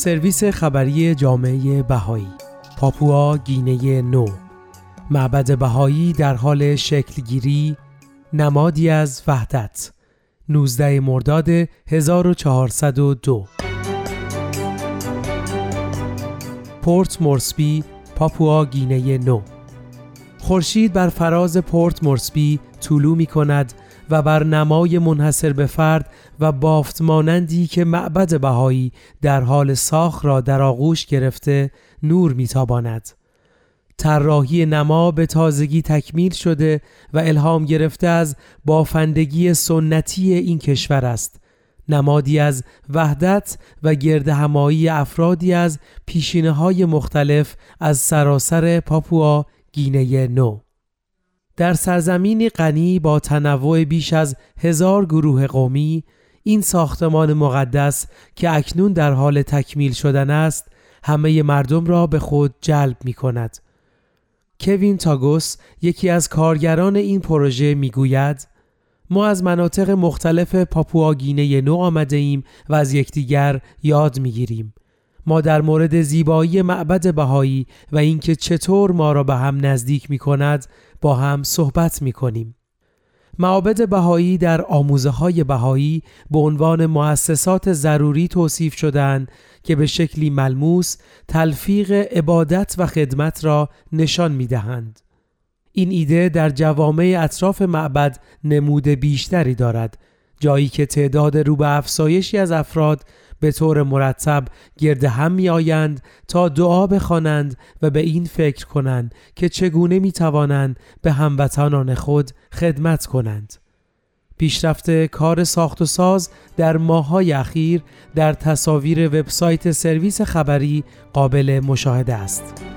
سرویس خبری جامعه بهایی پاپوا گینه نو. معبد بهایی در حال شکلگیری نمادی از وحدت. 19 مرداد 1402 پورت مورسبی پاپوا گینه نو. خورشید بر فراز پورت مورسبی طولو می کند و بر نمای منحصر به فرد و بافت مانندی که معبد بهایی در حال ساخت را در آغوش گرفته نور میتاباند. طراحی نما به تازگی تکمیل شده و الهام گرفته از بافندگی سنتی این کشور است نمادی از وحدت و گرد همایی افرادی از پیشینه های مختلف از سراسر پاپوا گینه نو در سرزمینی غنی با تنوع بیش از هزار گروه قومی این ساختمان مقدس که اکنون در حال تکمیل شدن است همه مردم را به خود جلب می کند. کوین تاگوس یکی از کارگران این پروژه می گوید ما از مناطق مختلف پاپواگینه نو آمده ایم و از یکدیگر یاد می گیریم. ما در مورد زیبایی معبد بهایی و اینکه چطور ما را به هم نزدیک می کند با هم صحبت می کنیم. معابد بهایی در آموزه های بهایی به عنوان مؤسسات ضروری توصیف شدند که به شکلی ملموس تلفیق عبادت و خدمت را نشان می دهند. این ایده در جوامع اطراف معبد نمود بیشتری دارد جایی که تعداد رو به افزایشی از افراد به طور مرتب گرد هم می آیند تا دعا بخوانند و به این فکر کنند که چگونه می توانند به هموطنان خود خدمت کنند. پیشرفت کار ساخت و ساز در ماهای اخیر در تصاویر وبسایت سرویس خبری قابل مشاهده است.